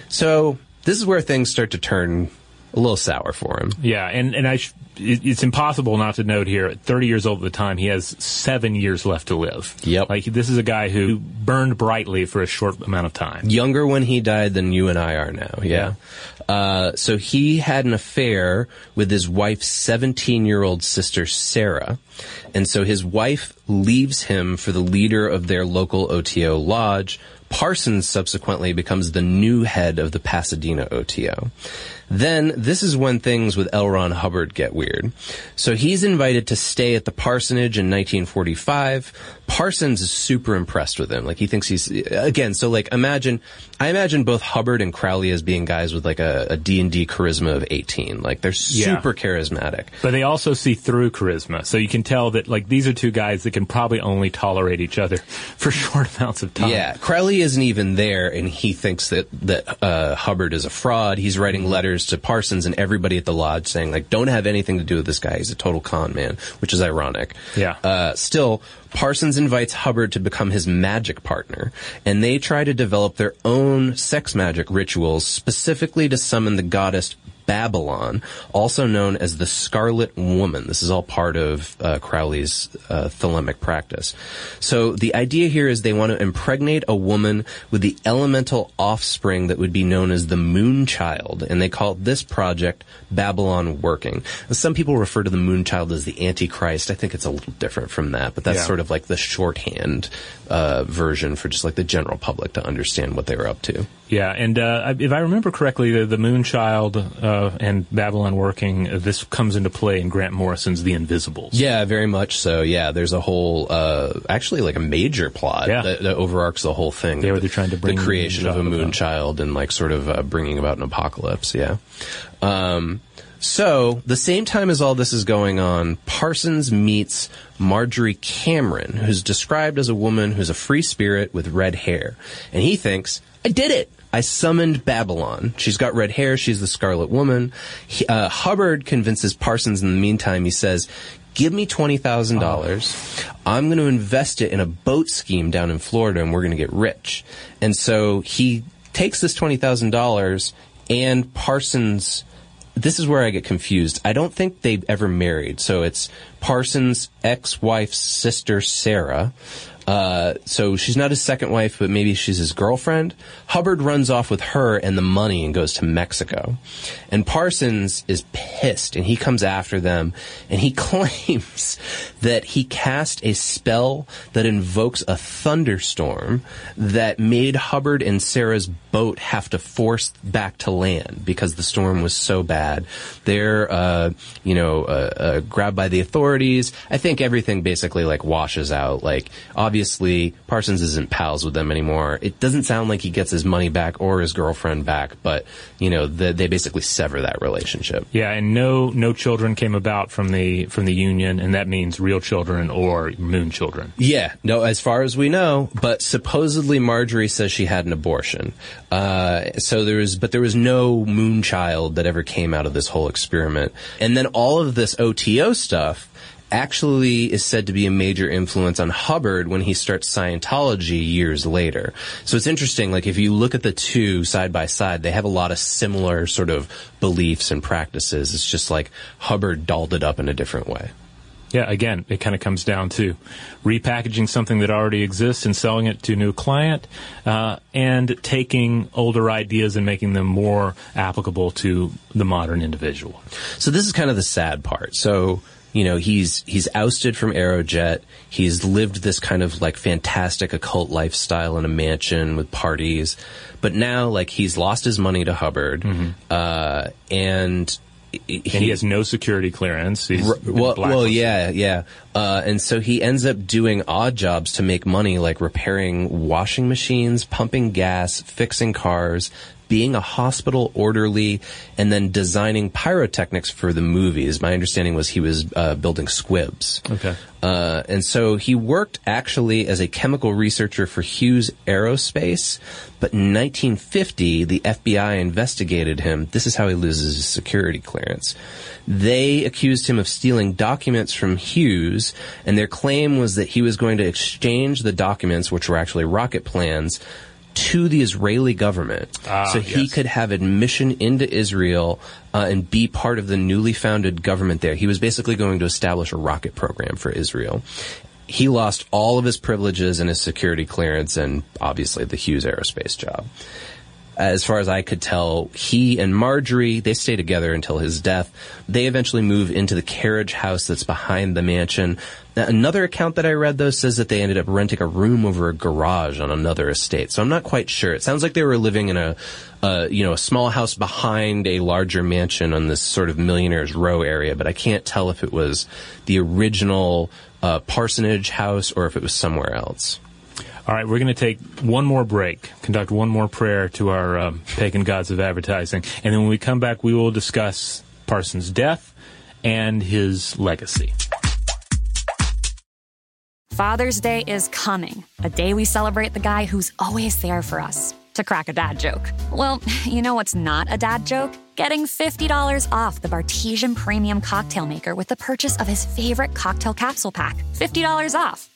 So this is where things start to turn a little sour for him. Yeah, and and I, sh- it's impossible not to note here. At 30 years old at the time, he has seven years left to live. Yep. Like this is a guy who burned brightly for a short amount of time. Younger when he died than you and I are now. Yeah. Uh, so he had an affair with his wife's 17 year old sister, Sarah. And so his wife leaves him for the leader of their local OTO lodge. Parsons subsequently becomes the new head of the Pasadena OTO. Then this is when things with L. Ron Hubbard get weird. So he's invited to stay at the parsonage in 1945. Parsons is super impressed with him. Like he thinks he's again. So like imagine, I imagine both Hubbard and Crowley as being guys with like a, D and D charisma of 18. Like they're Yeah. super charismatic. But they also see through charisma, so you can tell that like these are two guys that can probably only tolerate each other for short amounts of time. Yeah, Crowley isn't even there, and he thinks that that uh, Hubbard is a fraud. He's writing letters to Parsons and everybody at the lodge saying like, "Don't have anything to do with this guy. He's a total con man," which is ironic. Yeah. Uh, still, Parsons invites Hubbard to become his magic partner, and they try to develop their own sex magic rituals specifically to summon the goddess Babylon, also known as the Scarlet Woman. This is all part of uh, Crowley's uh, thelemic practice. So the idea here is they want to impregnate a woman with the elemental offspring that would be known as the Moon Child, and they call this project Babylon Working. Some people refer to the Moon Child as the Antichrist. I think it's a little different from that, but that's Yeah. sort of like the shorthand uh, version for just like the general public to understand what they were up to. Yeah, and uh, if I remember correctly, the, the Moonchild uh, and Babylon Working, uh, this comes into play in Grant Morrison's The Invisibles. Yeah, very much so. Yeah, there's a whole, uh, actually like a major plot Yeah. that, that overarks the whole thing. Yeah, where they're trying to bring the the creation of a Moonchild moon about. child and like sort of uh, bringing about an apocalypse. Yeah. Um, so the same time as all this is going on, Parsons meets Marjorie Cameron, who's described as a woman who's a free spirit with red hair, and he thinks, "I did it." I summoned Babylon. She's got red hair. She's the Scarlet Woman. He, uh, Hubbard convinces Parsons in the meantime. He says, give me $20,000. I'm going to invest it in a boat scheme down in Florida and we're going to get rich. And so he takes this $20,000 and Parsons this is where I get confused. I don't think they ever married. So it's Parsons' ex-wife's sister, Sarah. Uh, so she's not his second wife, but maybe she's his girlfriend. Hubbard runs off with her and the money and goes to Mexico. And Parsons is pissed and he comes after them and he claims that he cast a spell that invokes a thunderstorm that made Hubbard and Sarah's boat have to force back to land because the storm was so bad. They're, uh, you know, uh, uh, grabbed by the authorities. I think everything basically like washes out. Like, obviously, Parsons isn't pals with them anymore. It doesn't sound like he gets his money back or his girlfriend back, but, you know, the, they basically sever that relationship. Yeah, and no no children came about from the from the union, and that means real children or moon children. Yeah, no, as far as we know, but supposedly Marjorie says she had an abortion. Uh, so there was, but there was no moon child that ever came out of this whole experiment. And then all of this OTO stuff actually is said to be a major influence on Hubbard when he starts Scientology years later. So it's interesting, like if you look at the two side by side, they have a lot of similar sort of beliefs and practices. It's just like Hubbard dolled it up in a different way. Yeah, again, it kind of comes down to repackaging something that already exists and selling it to a new client, uh, and taking older ideas and making them more applicable to the modern individual. So this is kind of the sad part. So, you know, he's he's ousted from Aerojet. He's lived this kind of like fantastic occult lifestyle in a mansion with parties. But now like he's lost his money to Hubbard. Uh and he, and he has no security clearance. He's R- well, well, yeah, yeah. Uh, and so he ends up doing odd jobs to make money, like repairing washing machines, pumping gas, fixing cars, being a hospital orderly, and then designing pyrotechnics for the movies. My understanding was he was uh, building squibs. Okay. Uh, and so he worked actually as a chemical researcher for Hughes Aerospace, but in 1950, the FBI investigated him. This is how he loses his security clearance. They accused him of stealing documents from Hughes, and their claim was that he was going to exchange the documents, which were actually rocket plans, to the Israeli government, Ah, so he yes. could have admission into Israel uh, and be part of the newly founded government there. He was basically going to establish a rocket program for Israel. He lost all of his privileges and his security clearance, and obviously the Hughes Aerospace job as far as I could tell, he and Marjorie, they stay together until his death. They eventually move into the carriage house that's behind the mansion. Now, another account that I read, though, says that they ended up renting a room over a garage on another estate. So I'm not quite sure. It sounds like they were living in a, uh, you know, a small house behind a larger mansion on this sort of millionaire's row area, but I can't tell if it was the original uh, parsonage house or if it was somewhere else. All right, we're going to take one more break, conduct one more prayer to our um, pagan gods of advertising, and then when we come back, we will discuss Parsons' death and his legacy. Father's Day is coming, a day we celebrate the guy who's always there for us. To crack a dad joke. Well, you know what's not a dad joke? Getting $50 off the Bartesian Premium Cocktail Maker with the purchase of his favorite cocktail capsule pack. $50 off.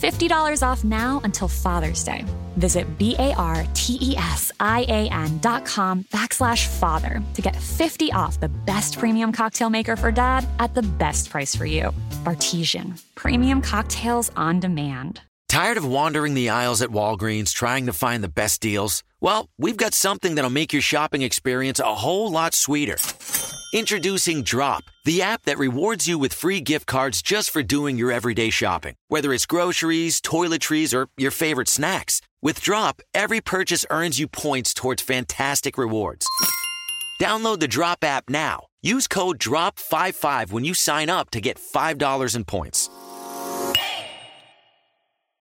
$50 off now until Father's Day. Visit B-A-R-T-E-S-I-A-N dot com backslash father to get 50 off the best premium cocktail maker for dad at the best price for you. Bartesian. Premium cocktails on demand. Tired of wandering the aisles at Walgreens trying to find the best deals? Well, we've got something that'll make your shopping experience a whole lot sweeter. Introducing Drop, the app that rewards you with free gift cards just for doing your everyday shopping. Whether it's groceries, toiletries, or your favorite snacks. With Drop, every purchase earns you points towards fantastic rewards. Download the Drop app now. Use code DROP55 when you sign up to get $5 in points.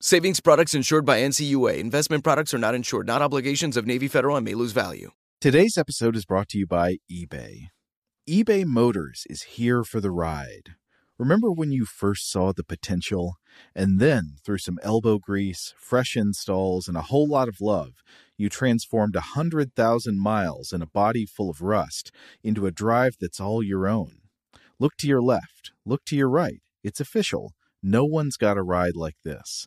Savings products insured by NCUA. Investment products are not insured, not obligations of Navy Federal and may lose value. Today's episode is brought to you by eBay. eBay Motors is here for the ride. Remember when you first saw the potential? And then, through some elbow grease, fresh installs, and a whole lot of love, you transformed a 100,000 miles and a body full of rust into a drive that's all your own. Look to your left, look to your right. It's official. No one's got a ride like this.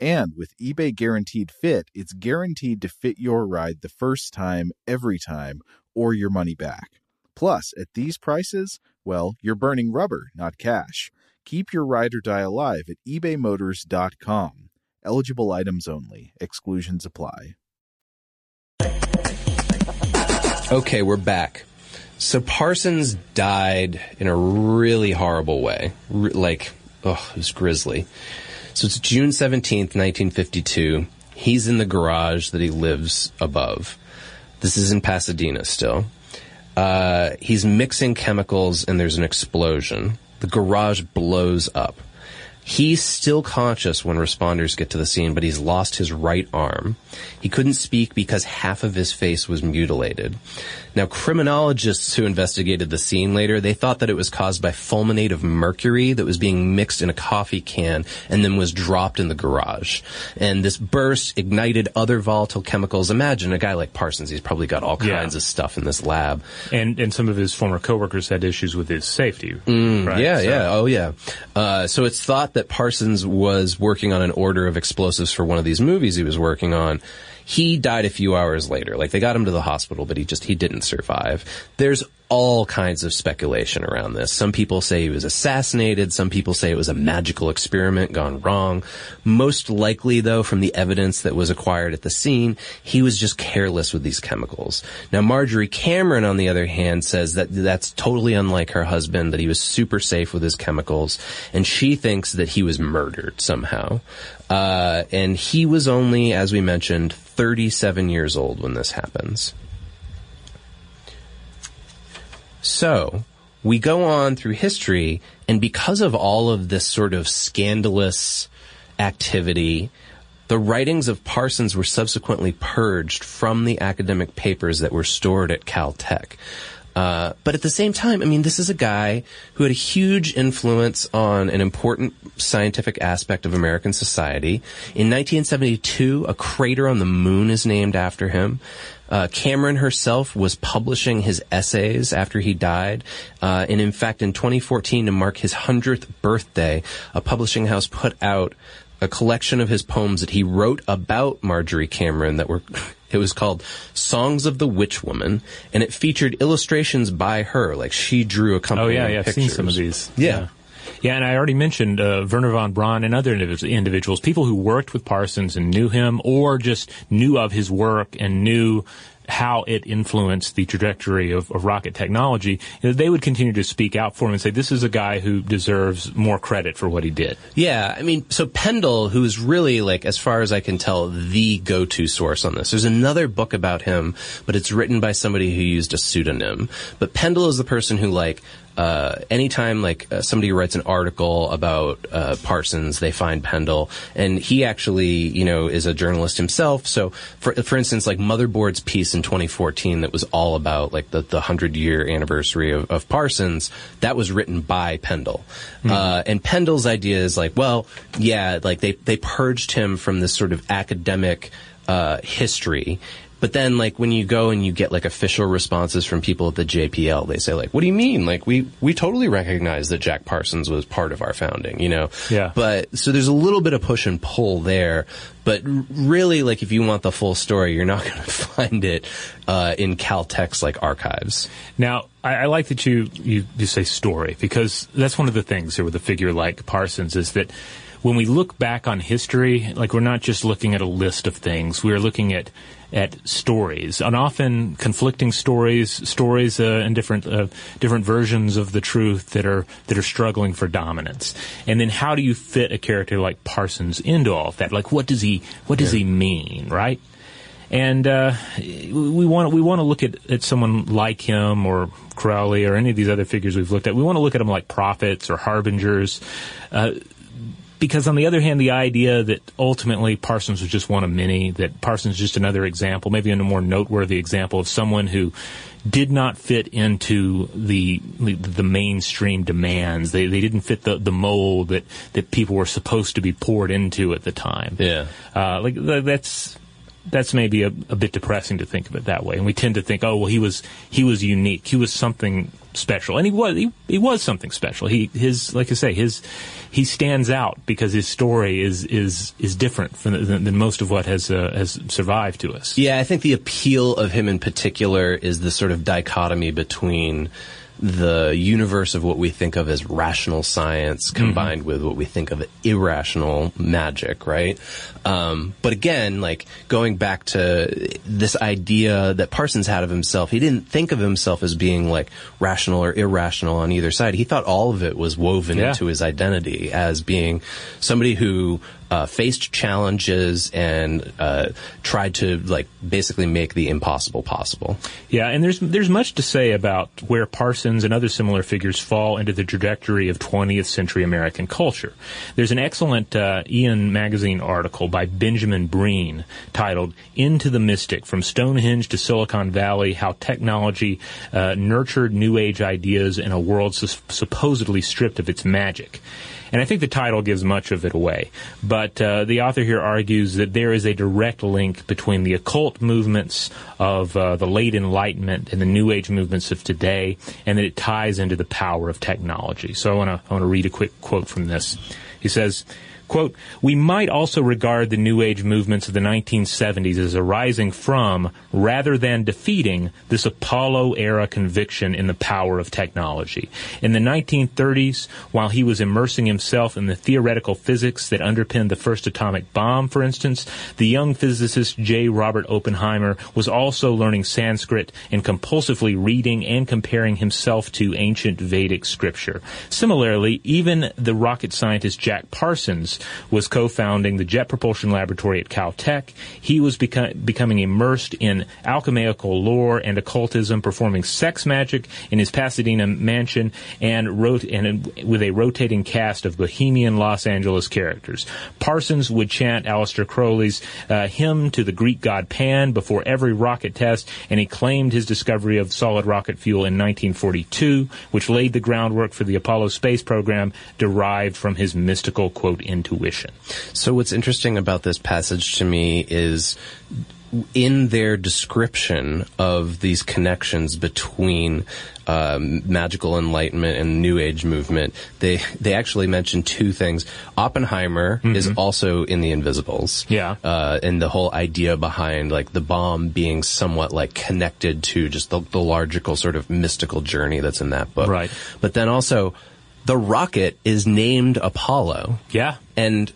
And with eBay Guaranteed Fit, it's guaranteed to fit your ride the first time, every time, or your money back. Plus, at these prices, well, you're burning rubber, not cash. Keep your ride or die alive at ebaymotors.com. Eligible items only, exclusions apply. Okay, we're back. So Parsons died in a really horrible way. R- like, oh, it was grisly. So it's June 17th, 1952. He's in the garage that he lives above. This is in Pasadena still. Uh, he's mixing chemicals and there's an explosion. The garage blows up. He's still conscious when responders get to the scene, but he's lost his right arm. He couldn't speak because half of his face was mutilated. Now, criminologists who investigated the scene later, they thought that it was caused by fulminate of mercury that was being mixed in a coffee can and then was dropped in the garage. And this burst ignited other volatile chemicals. Imagine a guy like Parsons, he's probably got all Yeah. kinds of stuff in this lab. And and some of his former coworkers had issues with his safety. Mm, right? Yeah, So- yeah, oh yeah. Uh, so it's thought that Parsons was working on an order of explosives for one of these movies he was working on. He died a few hours later. Like they got him to the hospital, but he just he didn't survive. There's all kinds of speculation around this. Some people say he was assassinated. Some people say it was a magical experiment gone wrong. Most likely, though, from the evidence that was acquired at the scene, he was just careless with these chemicals. Now, Marjorie Cameron, on the other hand, says that that's totally unlike her husband, that he was super safe with his chemicals, and she thinks that he was murdered somehow. Uh, and he was only, as we mentioned, 37 years old when this happens. So, we go on through history, and because of all of this sort of scandalous activity, the writings of Parsons were subsequently purged from the academic papers that were stored at Caltech. Uh, but at the same time, I mean, this is a guy who had a huge influence on an important scientific aspect of American society. In 1972, a crater on the moon is named after him. Uh, Cameron herself was publishing his essays after he died. Uh, and in fact, in 2014, to mark his 100th birthday, a publishing house put out a collection of his poems that he wrote about Marjorie Cameron that were, it was called Songs of the Witch Woman, and it featured illustrations by her, like she drew Oh accompanying yeah, yeah. I've seen some of these. Yeah. Yeah, and I already mentioned uh, Wernher von Braun and other individuals, people who worked with Parsons and knew him, or just knew of his work and knew how it influenced the trajectory of, of rocket technology. They would continue to speak out for him and say, "This is a guy who deserves more credit for what he did." Yeah, I mean, so Pendle, who's really like, as far as I can tell, the go-to source on this. There's another book about him, but it's written by somebody who used a pseudonym. But Pendle is the person who like, uh, anytime like uh, somebody writes an article about uh, Parsons, they find Pendle, and he actually, you know, is a journalist himself. So, for for instance, like Motherboard's piece in 2014 that was all about like the the hundred year anniversary of, of Parsons, that was written by Pendle, uh, and Pendle's idea is like, well, yeah, like they they purged him from this sort of academic uh, history. But then, like, when you go and you get like official responses from people at the JPL, they say like, "What do you mean? Like, we we totally recognize that Jack Parsons was part of our founding, you know." Yeah. But so there's a little bit of push and pull there. But really, like, if you want the full story, you're not going to find it uh, in Caltech's like archives. Now, I, I like that you, you you say story because that's one of the things here with a figure like Parsons is that when we look back on history, like we're not just looking at a list of things, we're looking at at stories, and often conflicting stories, stories uh, and different uh, different versions of the truth that are that are struggling for dominance. And then how do you fit a character like Parsons into all of that? Like, what does he what does he mean, right? And uh, we want we want to look at, at someone like him or Crowley or any of these other figures we've looked at. We want to look at them like prophets or harbingers. Because on the other hand, the idea that ultimately Parsons was just one of many, that Parsons is just another example, maybe a more noteworthy example of someone who did not fit into the the mainstream demands. They they didn't fit the, the mold that, that people were supposed to be poured into at the time. Yeah. Uh, like that's that's maybe a, a bit depressing to think of it that way. And we tend to think, oh well, he was he was unique. He was something special, and he was he, he was something special. He his like I say his he stands out because his story is is is different from, than, than most of what has uh, has survived to us. Yeah, I think the appeal of him in particular is the sort of dichotomy between the universe of what we think of as rational science combined with what we think of irrational magic, right? Um, but again, like going back to this idea that Parsons had of himself, he didn't think of himself as being like rational or irrational on either side. He thought all of it was woven Yeah. into his identity as being somebody who uh, faced challenges and uh, tried to like basically make the impossible possible. Yeah, and there's there's much to say about where Parsons and other similar figures fall into the trajectory of 20th century American culture. There's an excellent uh, Aeon magazine article by Benjamin Breen titled "Into the Mystic: From Stonehenge to Silicon Valley: How Technology uh, Nurtured New Age Ideas in a World Sus- Supposedly Stripped of Its Magic." And I think the title gives much of it away. But uh, the author here argues that there is a direct link between the occult movements of uh, the late Enlightenment and the New Age movements of today, and that it ties into the power of technology. So I want to read a quick quote from this. He says. Quote, we might also regard the New Age movements of the 1970s as arising from, rather than defeating, this Apollo era conviction in the power of technology. In the 1930s, while he was immersing himself in the theoretical physics that underpinned the first atomic bomb, for instance, the young physicist J. Robert Oppenheimer was also learning Sanskrit and compulsively reading and comparing himself to ancient Vedic scripture. Similarly, even the rocket scientist Jack Parsons was co-founding the Jet Propulsion Laboratory at Caltech. He was beco- becoming immersed in alchemical lore and occultism, performing sex magic in his Pasadena mansion, and wrote and with a rotating cast of bohemian Los Angeles characters. Parsons would chant Aleister Crowley's uh, hymn to the Greek god Pan before every rocket test, and he claimed his discovery of solid rocket fuel in 1942, which laid the groundwork for the Apollo space program, derived from his mystical quote. So what's interesting about this passage to me is in their description of these connections between um, magical enlightenment and new age movement, they they actually mention two things. Oppenheimer Mm-hmm. is also in the Invisibles, Yeah. uh, and the whole idea behind like the bomb being somewhat like connected to just the, the largical sort of mystical journey that's in that book, Right. But then also, the rocket is named Apollo. Yeah. And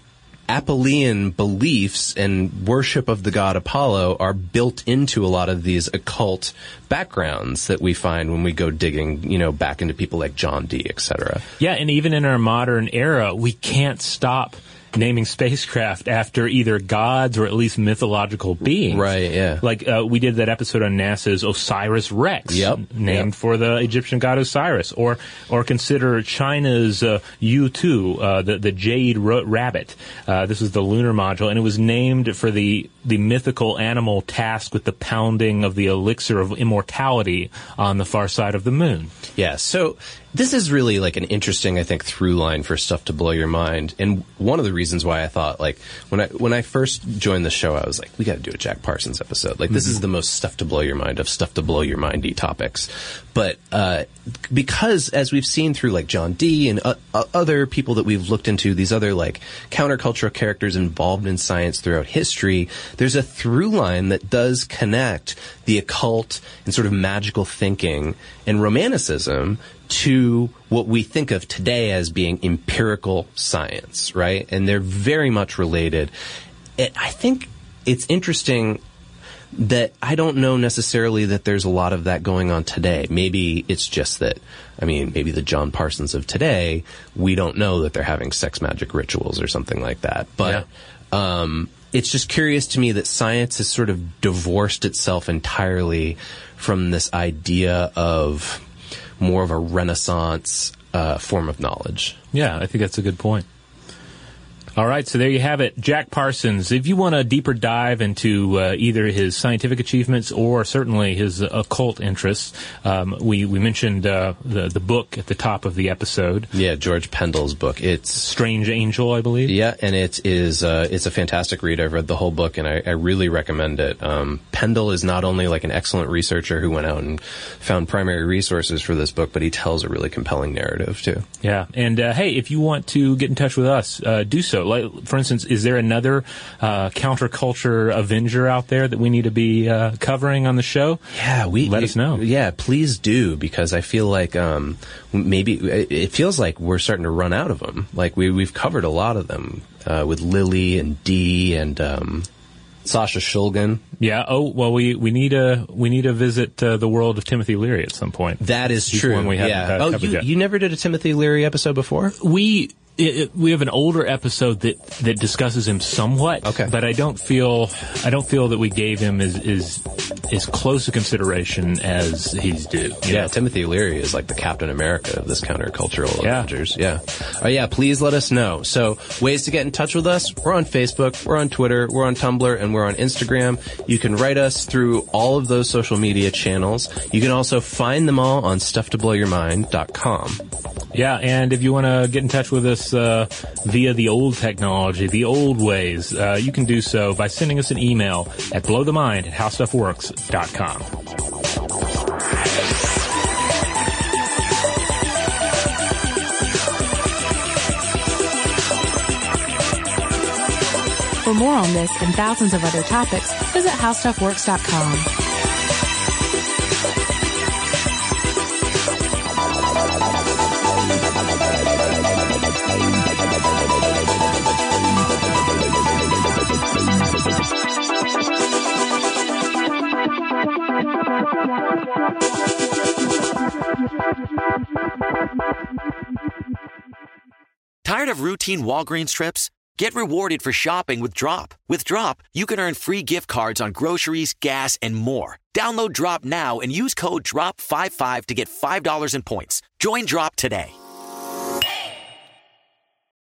Apollonian beliefs and worship of the god Apollo are built into a lot of these occult backgrounds that we find when we go digging, you know, back into people like John Dee, et cetera. Yeah, and even in our modern era, we can't stop naming spacecraft after either gods or at least mythological beings. Right, yeah. Like uh, we did that episode on NASA's Osiris Rex, Yep, named yep. for the Egyptian god Osiris, or or consider China's uh, Yutu, uh, the the jade ro- rabbit. Uh, this is the lunar module, and it was named for the the mythical animal tasked with the pounding of the elixir of immortality on the far side of the moon. Yeah, so this is really like an interesting, I think, through line for stuff to blow your mind. And one of the reasons why I thought, like, when I when I first joined the show, I was like, we got to do a Jack Parsons episode. Like, this is the most stuff to blow your mind of stuff to blow your mindy topics. But uh, because, as we've seen through like John Dee and uh, uh, other people that we've looked into, these other like countercultural characters involved in science throughout history, there's a through line that does connect the occult and sort of magical thinking and romanticism to what we think of today as being empirical science, right? And they're very much related. It, I think it's interesting that I don't know necessarily that there's a lot of that going on today. Maybe it's just that, I mean, maybe the John Parsons of today, we don't know that they're having sex magic rituals or something like that. But, um, it's just curious to me that science has sort of divorced itself entirely from this idea of more of a renaissance uh, form of knowledge. Yeah, I think that's a good point. All right, so there you have it, Jack Parsons. If you want a deeper dive into uh, either his scientific achievements or certainly his occult interests, um, we we mentioned uh, the the book at the top of the episode. Yeah, George Pendle's book. It's Strange Angel, I believe. Yeah, and it is uh, it's a fantastic read. I've read the whole book, and I, I really recommend it. Um, Pendle is not only like an excellent researcher who went out and found primary resources for this book, but he tells a really compelling narrative too. Yeah, and uh, hey, if you want to get in touch with us, uh, do so. Like, for instance, is there another uh, counterculture Avenger out there that we need to be uh, covering on the show? Yeah, we let us know. Yeah, please do because I feel like um, maybe it feels like we're starting to run out of them. Like we we've covered a lot of them uh, with Lilly and Dee and um, Sasha Shulgin. Yeah. Oh well, we we need to we need to visit uh, the world of Timothy Leary at some point. That is He's true. one we haven't yeah. oh, you, yet. you never did a Timothy Leary episode before? we it, it, we have an older episode that, that discusses him somewhat. Okay. But I don't feel I don't feel that we gave him as as, as close a consideration as he's due. Yeah, know? Timothy Leary is like the Captain America of this countercultural Yeah. Avengers. Yeah. Uh, yeah, please let us know. So, ways to get in touch with us. We're on Facebook, we're on Twitter, we're on Tumblr, and we're on Instagram. You can write us through all of those social media channels. You can also find them all on stufftoblowyourmind.com. Yeah, and if you want to get in touch with us uh, via the old technology, the old ways, uh, you can do so by sending us an email at blowthemind at howstuffworks.com. For more on this and thousands of other topics, visit howstuffworks.com. Tired of routine Walgreens trips? Get rewarded for shopping with Drop. With Drop, you can earn free gift cards on groceries, gas, and more. Download Drop now and use code DROP55 to get $5 in points. Join Drop today.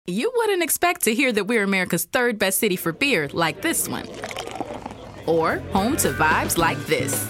You wouldn't expect to hear that we're America's third best city for beer like this one. Or home to vibes like this.